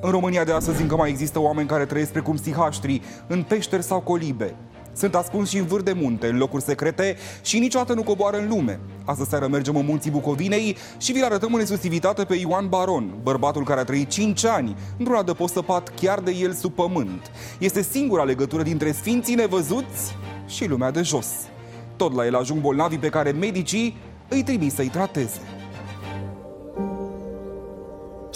În România de astăzi încă mai există oameni care trăiesc precum sihaștri, în peșteri sau colibe. Sunt ascunși și în vâr de munte, în locuri secrete și niciodată nu coboară în lume. Astăzi seară mergem în munții Bucovinei și vi-l arătăm în exclusivitate pe Ioan Baron, bărbatul care a trăit 5 ani într-un adăpost săpat chiar de el sub pământ. Este singura legătură dintre sfinții nevăzuți și lumea de jos. Tot la el ajung bolnavii pe care medicii îi trimis să-i trateze.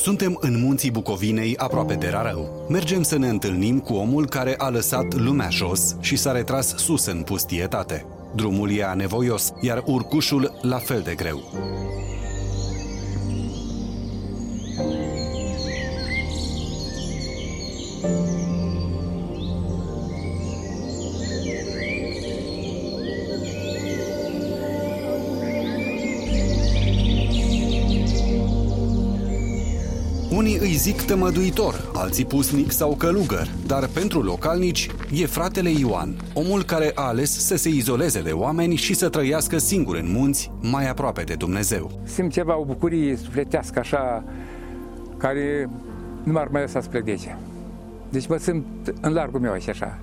Suntem în munții Bucovinei, aproape de Rarău. Mergem să ne întâlnim cu omul care a lăsat lumea jos și s-a retras sus în pustietate. Drumul e anevoios, iar urcușul la fel de greu. Unii îi zic tămăduitor, alții pusnic sau călugăr, dar pentru localnici e fratele Ioan, omul care a ales să se izoleze de oameni și să trăiască singur în munți, mai aproape de Dumnezeu. Simt ceva, o bucurie sufletească așa, care nu m-ar mai lăsa să plec de aici. Deci mă simt în largul meu așa, așa.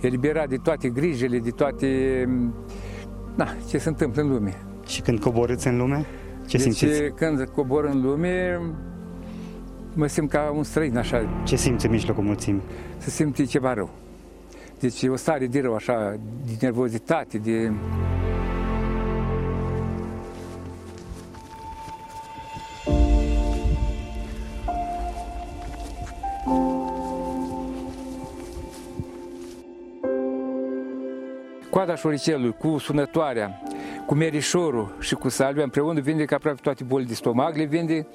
Eliberat de toate grijile, de toate... Na, ce se întâmplă în lume. Și când coborâți în lume, ce deci, simțiți? când cobor în lume, mă simt ca un străin, așa, Ce simți în mijlocul mulțimii? să simți ceva rău. Deci e o stare de rău, așa, de nervozitate, de... Coada șoricelului cu sunătoarea, cu merișorul și cu salvia împreună vindecă aproape toate bolile de stomac, le vinde,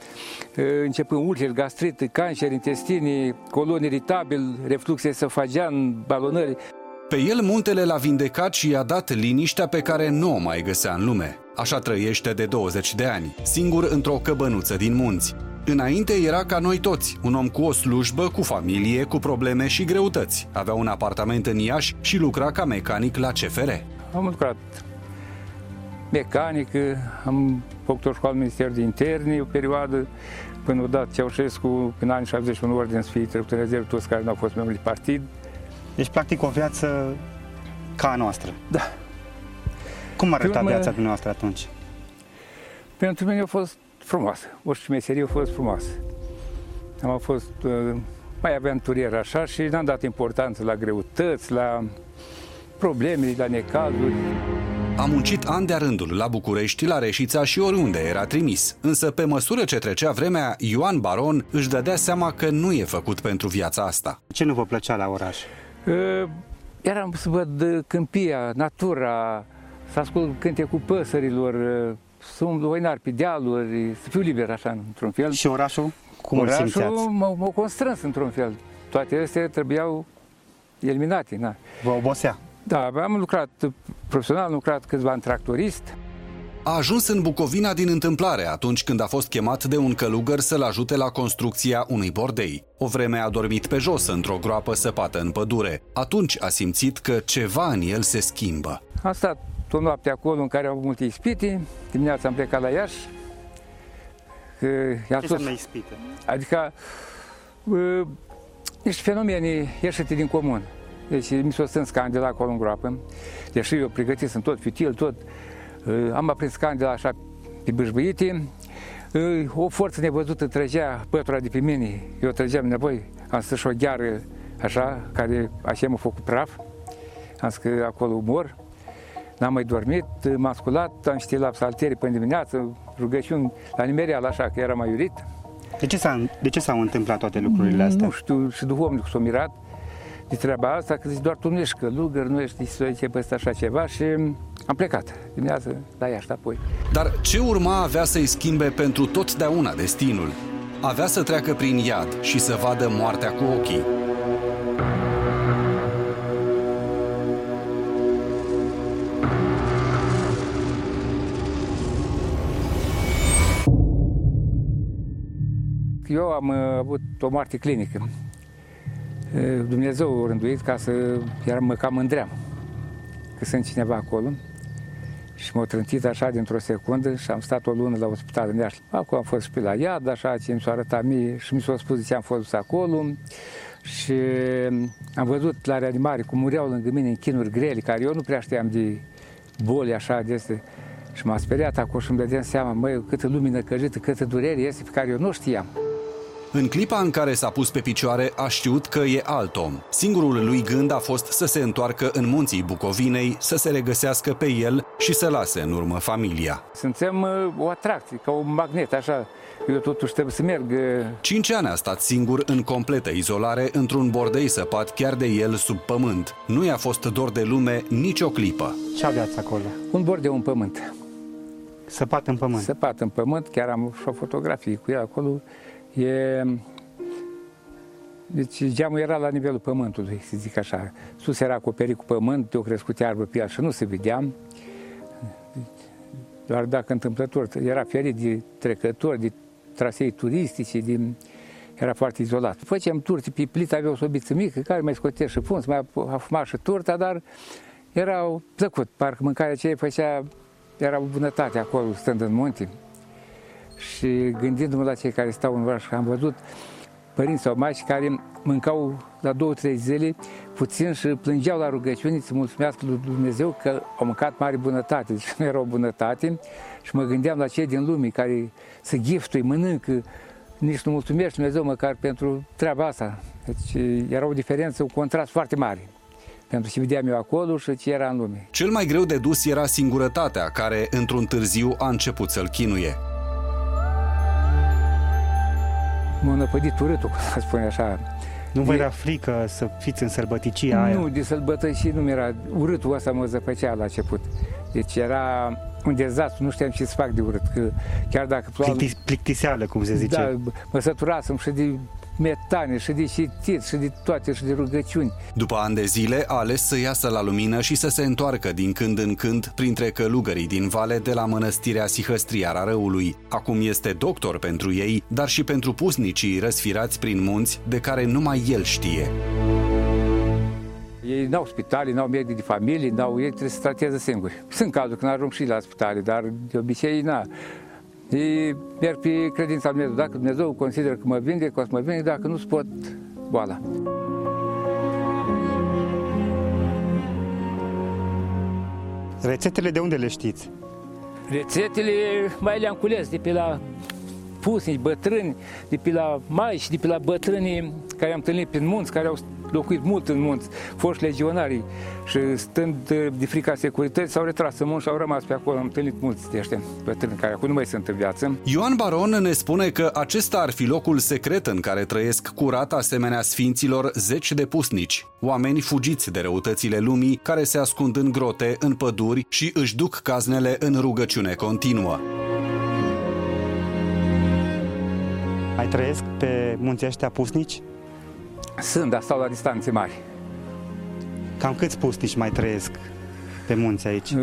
începând ulcer, gastrit, cancer, intestini, colon iritabil, reflux esofagean, balonări. Pe el muntele l-a vindecat și i-a dat liniștea pe care nu o mai găsea în lume. Așa trăiește de 20 de ani, singur într-o căbănuță din munți. Înainte era ca noi toți, un om cu o slujbă, cu familie, cu probleme și greutăți. Avea un apartament în Iași și lucra ca mecanic la CFR. Am lucrat mecanic, am făcut o școală în Ministerul de Interne, o perioadă, până o dat Ceaușescu, în anii 71, ordine să fie trecut în rezervă toți care nu au fost membri de partid. Deci, practic, o viață ca a noastră. Da. Cum arăta Urmă- viața dumneavoastră atunci? Pentru mine a fost frumoasă, orice meserie a fost frumoasă. Am fost uh, mai aventurier așa și n-am dat importanță la greutăți, la probleme, la necazuri. A muncit ani de-a rândul la București, la Reșița și oriunde era trimis. Însă, pe măsură ce trecea vremea, Ioan Baron își dădea seama că nu e făcut pentru viața asta. Ce nu vă plăcea la oraș? Uh, Eram să văd uh, câmpia, natura, să ascult cântecul păsărilor, uh, să umblu oinar pe dealuri, să fiu liber așa, într-un fel. Și orașul? Cum îl Orașul simțeați? m-a, m-a constrâns într-un fel. Toate astea trebuiau eliminate. Na. Vă obosea? Da, am lucrat profesional, am lucrat câțiva în tractorist. A ajuns în Bucovina din întâmplare atunci când a fost chemat de un călugăr să-l ajute la construcția unui bordei. O vreme a dormit pe jos, într-o groapă săpată în pădure. Atunci a simțit că ceva în el se schimbă. Am stat o noapte acolo în care am avut multe ispite. Dimineața am plecat la Iași. Că i-am Ce spus, înseamnă ispită? Adică uh, niște fenomene ieșite din comun. Deci mi s-a strâns candela acolo în groapă, deși eu pregătit sunt tot fitil, tot. Uh, am aprins candela așa pe bâșbâite, uh, o forță nevăzută trăgea pătura de pe mine, eu trăgeam înapoi, am să și o gheară așa, care așa m-a făcut praf, am zis că acolo mor, n-am mai dormit, m-am sculat, am citit la psalterii până dimineață, rugăciuni la nimereal așa, că era mai iurit. De ce, s-a, de ce s-au întâmplat toate lucrurile astea? Nu știu, și duhovnicul s-a mirat de treaba asta, că zice, doar tu nu ești călugăr, nu ești să ce peste așa ceva și am plecat dimineața la Iași apoi. Dar ce urma avea să-i schimbe pentru totdeauna destinul? Avea să treacă prin iad și să vadă moartea cu ochii. Eu am uh, avut o moarte clinică. Uh, Dumnezeu a rânduit ca să... Iar mă cam mândream că sunt cineva acolo Și m-a trântit așa dintr-o secundă și am stat o lună la ospital în Iași. Acum am fost și pe la iad, așa ce mi s-a arătat mie și mi s-a spus de ce am fost acolo. Și am văzut la reanimare cum mureau lângă mine în chinuri grele, care eu nu prea știam de boli așa de este. Și m-a speriat acolo și îmi dădeam seama, măi, câtă lumină căjită, câtă durere este pe care eu nu știam. În clipa în care s-a pus pe picioare, a știut că e alt om. Singurul lui gând a fost să se întoarcă în munții Bucovinei, să se regăsească pe el și să lase în urmă familia. Suntem uh, o atracție, ca un magnet, așa. Eu totuși trebuie să merg. uh, Cinci ani a stat singur în completă izolare într-un bordei săpat chiar de el sub pământ. Nu i-a fost dor de lume nicio clipă. Ce aveați acolo? Un bord de un pământ. Săpat în pământ. Săpat în pământ, chiar am și o fotografie cu el acolo. E... Deci geamul era la nivelul pământului, să zic așa. Sus era acoperit cu pământ, de o crescut iarbă pe el și nu se vedea. Doar dacă întâmplător era ferit de trecători, de trasee turistice, din... era foarte izolat. Făceam turte pe plită, avea o sobiță mică, care mai scotea și fund, mai a fumat și turta, dar era plăcut. Parcă mâncarea ce făcea era o bunătate acolo, stând în munte. Și gândindu-mă la cei care stau în oraș, am văzut părinți sau maici care mâncau la două, trei zile puțin și plângeau la rugăciuni să mulțumească lui Dumnezeu că au mâncat mare bunătate. Deci nu era o bunătate și mă gândeam la cei din lume care se giftui, mănâncă, nici nu mulțumește Dumnezeu măcar pentru treaba asta. Deci era o diferență, un contrast foarte mare pentru ce vedeam eu acolo și ce era în lume. Cel mai greu de dus era singurătatea, care, într-un târziu, a început să-l chinuie. M-a năpădit urâtul, să spune așa. Nu vă E- era frică să fiți în sărbăticia aia? Nu, de sălbătății nu mi-era, urâtul ăsta mă zăpăcea la început. Deci era un dezastru, nu știam ce să fac de urât, că chiar dacă ploua... Plictis, plictiseală, cum se zice. Da, mă săturasem și de metane, și de citit, și de toate, și de rugăciuni. După ani de zile, a ales să iasă la lumină și să se întoarcă din când în când printre călugării din vale de la mănăstirea Sihăstriara Răului. Acum este doctor pentru ei, dar și pentru pusnicii răsfirați prin munți, de care numai el știe. Ei n-au spitale, n-au medici de familie, n-au, ei trebuie să trateze singuri. Sunt cazuri când ajung și la spitale, dar de obicei, na. Ei merg pe credința lui Dumnezeu. Dacă Dumnezeu consideră că mă vindec, o să mă vindec, dacă nu spot boala. Rețetele de unde le știți? Rețetele mai le-am cules de pe la pusnici, bătrâni, de pe la maici, de pe la bătrânii care am întâlnit prin munți, care au locuit mult în munți, foști legionari și stând de frica securității s-au retras în munți și au rămas pe acolo. Am întâlnit mulți de ăștia bătrâni care acum nu mai sunt în viață. Ioan Baron ne spune că acesta ar fi locul secret în care trăiesc curat asemenea sfinților zeci de pusnici, oameni fugiți de răutățile lumii care se ascund în grote, în păduri și își duc caznele în rugăciune continuă. Mai trăiesc pe munții ăștia pusnici? Sunt, dar stau la distanțe mari. Cam câți pusnici mai trăiesc pe munți aici?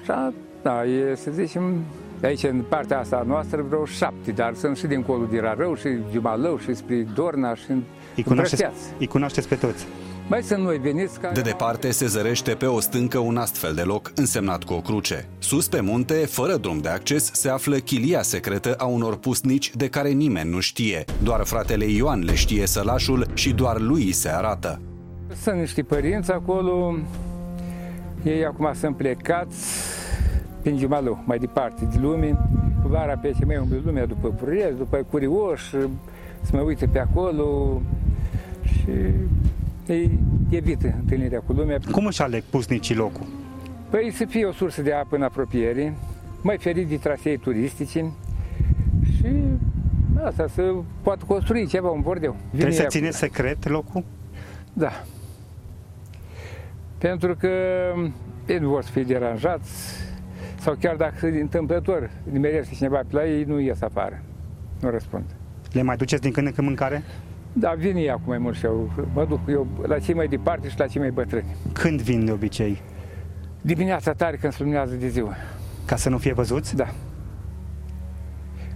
Așa, da, e, să zicem, aici, în partea asta a noastră, vreo șapte, dar sunt și dincolo de Rarău, și Jumalău, și spre Dorna, și în Îi cunoașteți, Împrășteați. îi cunoașteți pe toți. Mai sunt noi veniți care... De departe se zărește pe o stâncă un astfel de loc însemnat cu o cruce. Sus pe munte, fără drum de acces, se află chilia secretă a unor pusnici de care nimeni nu știe. Doar fratele Ioan le știe sălașul și doar lui îi se arată. Sunt niște părinți acolo, ei acum sunt plecați prin Jumalău, mai departe de lume. Vara pe ce mai umblă lumea după purezi, după curioși, să mă uite pe acolo și ei evită întâlnirea cu lumea. Cum își aleg pusnicii locul? Păi să fie o sursă de apă în apropiere, mai ferit de trasee turistice și asta, să poată construi ceva, un bordeu. Vine Trebuie să ea cu- țineți secret locul? Da. Pentru că ei nu vor să fie deranjați sau chiar dacă întâmplător nimerește cineva pe la ei, nu ies afară. Nu răspund. Le mai duceți din când în când mâncare? Da, vin ei acum mai mult și eu mă duc eu la cei mai departe și la cei mai bătrâni. Când vin de obicei? Dimineața tare când se luminează de ziua. Ca să nu fie văzuți? Da.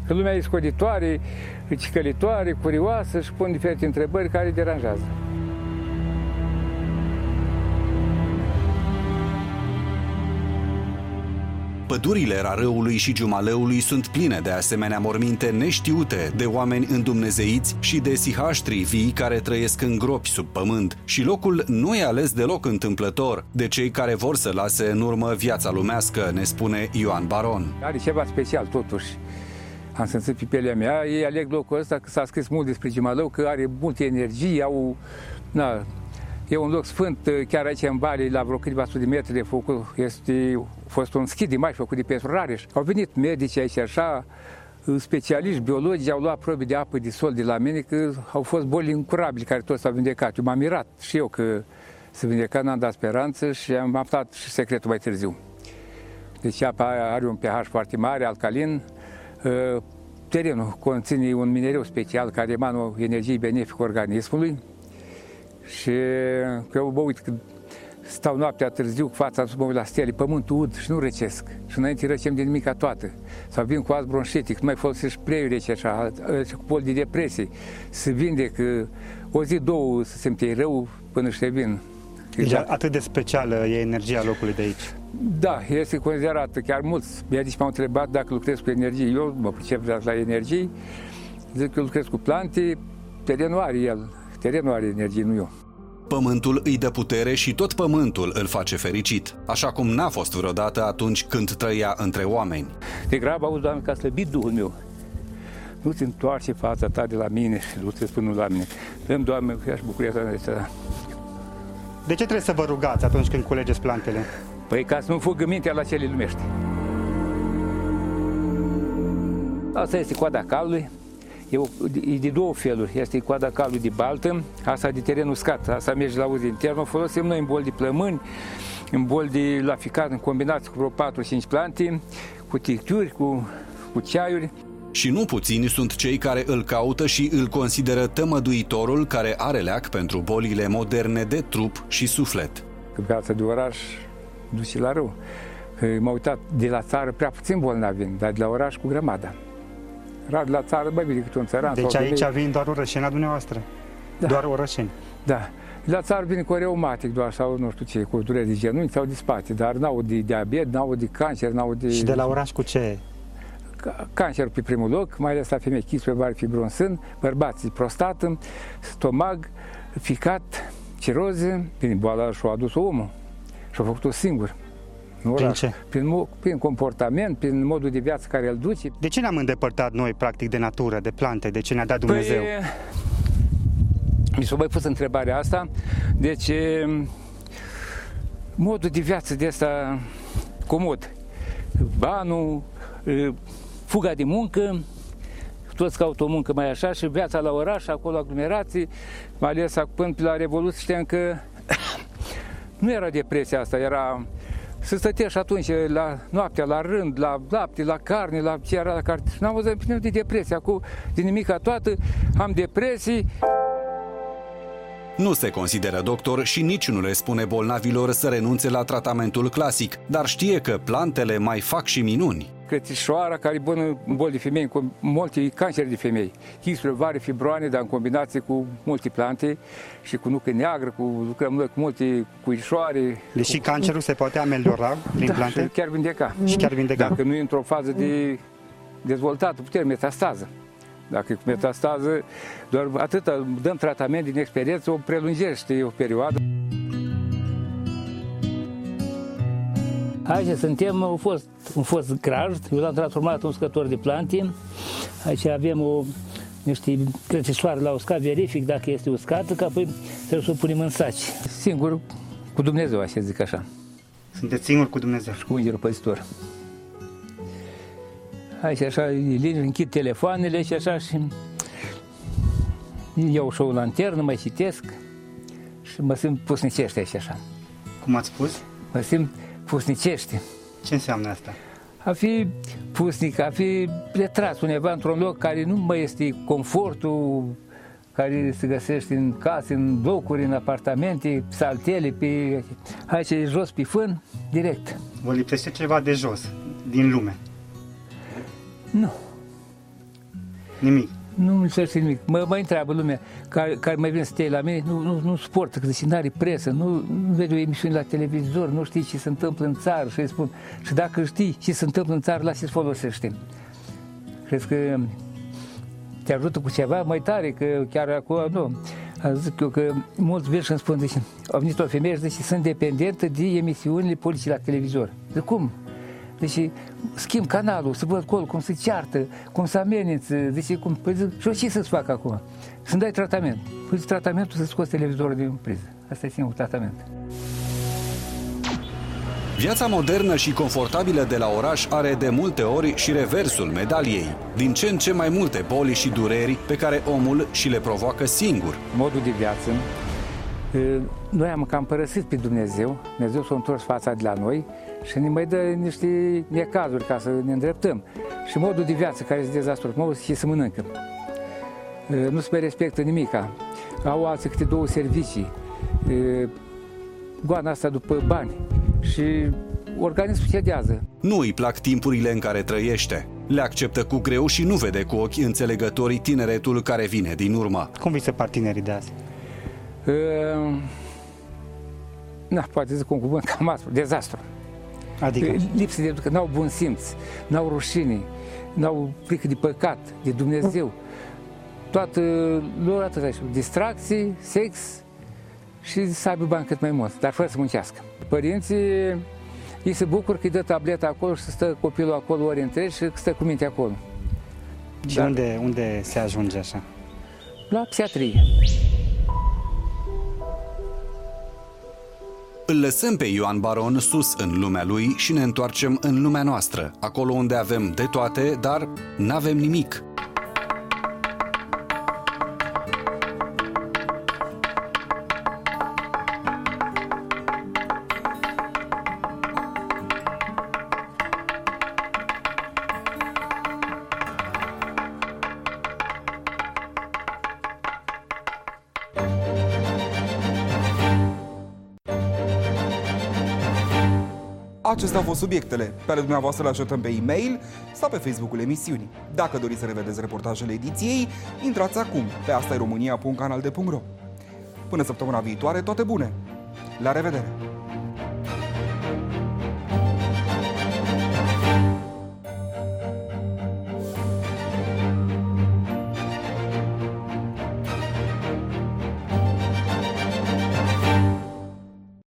Că lumea e scoditoare, e cicălitoare, curioasă și pun diferite întrebări care îi deranjează. Pădurile Rarăului și Giumalăului sunt pline de asemenea morminte neștiute de oameni îndumnezeiți și de sihaștri vii care trăiesc în gropi sub pământ și locul nu e ales deloc întâmplător de cei care vor să lase în urmă viața lumească, ne spune Ioan Baron. Are ceva special totuși. Am simțit pe pielea mea, ei aleg locul ăsta, că s-a scris mult despre Gimalău, că are multe energie, au... Na, e un loc sfânt, chiar aici în vale, la vreo câteva sute de metri de făcut, este a fost un schid de mai făcut de Petru Rareș. Au venit medici aici așa, specialiști, biologi, au luat probe de apă de sol de la mine, că au fost boli incurabile care toți s-au vindecat. Eu m-am mirat și eu că se vindeca, n-am dat speranță și am aflat și secretul mai târziu. Deci apa are un pH foarte mare, alcalin, terenul conține un minereu special care emană o energie benefică organismului și că eu mă uit că stau noaptea târziu cu fața sub la stele, pământul ud și nu răcesc. Și înainte răcem de nimica toată. Sau vin cu az bronșitic, nu mai folosești preiuri rece așa, cu pol de depresie. Se vindec o zi, două să simte rău până și vin. Deci exact. atât de specială e energia locului de aici. Da, este considerată. Chiar mulți medici m-au întrebat dacă lucrez cu energie. Eu mă pricep la energie. Zic că lucrez cu plante. Terenul are el. Terenul are energie, nu eu. Pământul îi dă putere și tot pământul îl face fericit, așa cum n-a fost vreodată atunci când trăia între oameni. De grabă auzi, Doamne, că a slăbit Duhul meu. Nu-ți întoarce fața ta de la mine și nu te spun la mine. Dăm, Doamne, că aș bucuria ta. De ce trebuie să vă rugați atunci când culegeți plantele? Păi ca să nu fugă mintea la cele lumești. Asta este coada calului. E, o, e de două feluri. Este coada calului de baltă, asta de teren uscat. Asta merge la uz intern. O folosim noi în bol de plămâni, în bol de la ficat, în combinație cu vreo 4-5 plante, cu ticturi, cu, cu ceaiuri. Și nu puțini sunt cei care îl caută și îl consideră tămăduitorul care are leac pentru bolile moderne de trup și suflet. Că viața de oraș duce la rău. M-am uitat de la țară, prea puțin bolnavi vin, dar de la oraș cu grămada. Rar de la țară, mai bine decât un țăran. Deci aici de... vin doar orășeni la dumneavoastră? Da. Doar orășeni? Da. La țară vine cu reumatic doar sau nu știu ce, cu durere de genunchi sau de spate, dar n-au de diabet, n-au de cancer, n-au de... Și de la oraș cu ce? cancer pe primul loc, mai ales la femei, chis pe vari fibron sân, bărbații prostată, stomag, ficat, ciroze, prin boala și-o adus omul și-a făcut-o singur. Nu prin ce? Prin, prin comportament, prin modul de viață care îl duce. De ce ne-am îndepărtat noi, practic, de natură, de plante, de ce ne-a dat Dumnezeu? Păi, mi s-a mai pus întrebarea asta, deci modul de viață de asta comod, banul, fuga de muncă, toți caută o muncă mai așa și viața la oraș, acolo aglomerații, mai ales până la Revoluție știam că nu era depresia asta, era să stătea și atunci la noaptea, la rând, la lapte, la carne, la ce era la carne. N-am văzut de depresie. Acum, din nimica toată, am depresii. Nu se consideră doctor și nici nu le spune bolnavilor să renunțe la tratamentul clasic, dar știe că plantele mai fac și minuni. Cățișoara care e bună în boli de femei, cu multe cancere de femei. Chisturi, vari, fibroane, dar în combinație cu multe plante și cu nucă neagră, cu, lucrăm noi cu multe cuișoare. Deci și cancerul se poate ameliora prin da, plante? Și chiar vindeca. Și chiar vindeca. Dacă nu e într-o fază de dezvoltată, putere metastază. Dacă e cu metastază, doar atât dăm tratament din experiență, o prelungește o perioadă. Aici suntem, a fost un fost grajd, eu l-am transformat în uscător de plante. Aici avem o, niște crățișoare la uscat, verific dacă este uscată, ca apoi trebuie să o punem în saci. Singur cu Dumnezeu, așa zic așa. Sunteți singur cu Dumnezeu? Și cu Îngerul Păzitor. Aici așa, liniște, închid telefoanele și așa și iau și o lanternă, mai citesc și mă simt pusnicește aici așa. Cum ați spus? Mă simt pusnicește. Ce înseamnă asta? A fi pusnic, a fi retras undeva într-un loc care nu mai este confortul care se găsește în case, în locuri, în apartamente, saltele, pe... aici e jos pe fân, direct. Vă lipsește ceva de jos, din lume? Nu. Nimic? Nu înțelege nimic. Mă, mă întreabă lumea care, care mai vine să te la mine, nu, nu, nu suportă, că zice, n-are presă, nu, nu vede o emisiune la televizor, nu știi ce se întâmplă în țară și îi spun, și dacă știi ce se întâmplă în țară, la ce folosește. Crezi că te ajută cu ceva mai tare, că chiar acolo, nu. Zic eu că mulți vin și îmi spun, zice, a venit o femeie și zice, sunt dependentă de emisiunile politice la televizor. Zic, cum? Deci schimb canalul, să văd acolo cum se ceartă, cum se amenință, deci cum, păi zic, și ce să-ți fac acum? Să-mi dai tratament. Păi tratamentul să scoți televizorul din priză. Asta e singurul tratament. Viața modernă și confortabilă de la oraș are de multe ori și reversul medaliei. Din ce în ce mai multe boli și dureri pe care omul și le provoacă singur. Modul de viață. Noi am cam părăsit pe Dumnezeu, Dumnezeu s-a întors fața de la noi și ne mai dă niște necazuri ca să ne îndreptăm. Și modul de viață care este dezastruos, modul să se mănâncă. Nu se mai respectă nimica. Au alții câte două servicii, goana asta după bani și organismul cedează. Nu îi plac timpurile în care trăiește. Le acceptă cu greu și nu vede cu ochi înțelegătorii tineretul care vine din urmă. Cum vi se par tinerii de azi? Uh, na, poate zic un cuvânt cam aspru, dezastru. Adică? Lipsă de educație, n-au bun simț, n-au rușine, n-au frică de păcat, de Dumnezeu. Toată lor atât distracții, sex și să aibă bani cât mai mult, dar fără să muncească. Părinții ei se bucur că îi dă tableta acolo și stă copilul acolo ori întregi și stă cu minte acolo. Și dar, unde, unde se ajunge așa? La psiatrie. Îl lăsăm pe Ioan Baron sus în lumea lui și ne întoarcem în lumea noastră, acolo unde avem de toate, dar n-avem nimic. Acestea au fost subiectele. Pe ale dumneavoastră le așteptăm pe e-mail sau pe Facebook-ul emisiunii. Dacă doriți să revedeți reportajele ediției, intrați acum pe asta România.canal.ro Până săptămâna viitoare, toate bune! La revedere!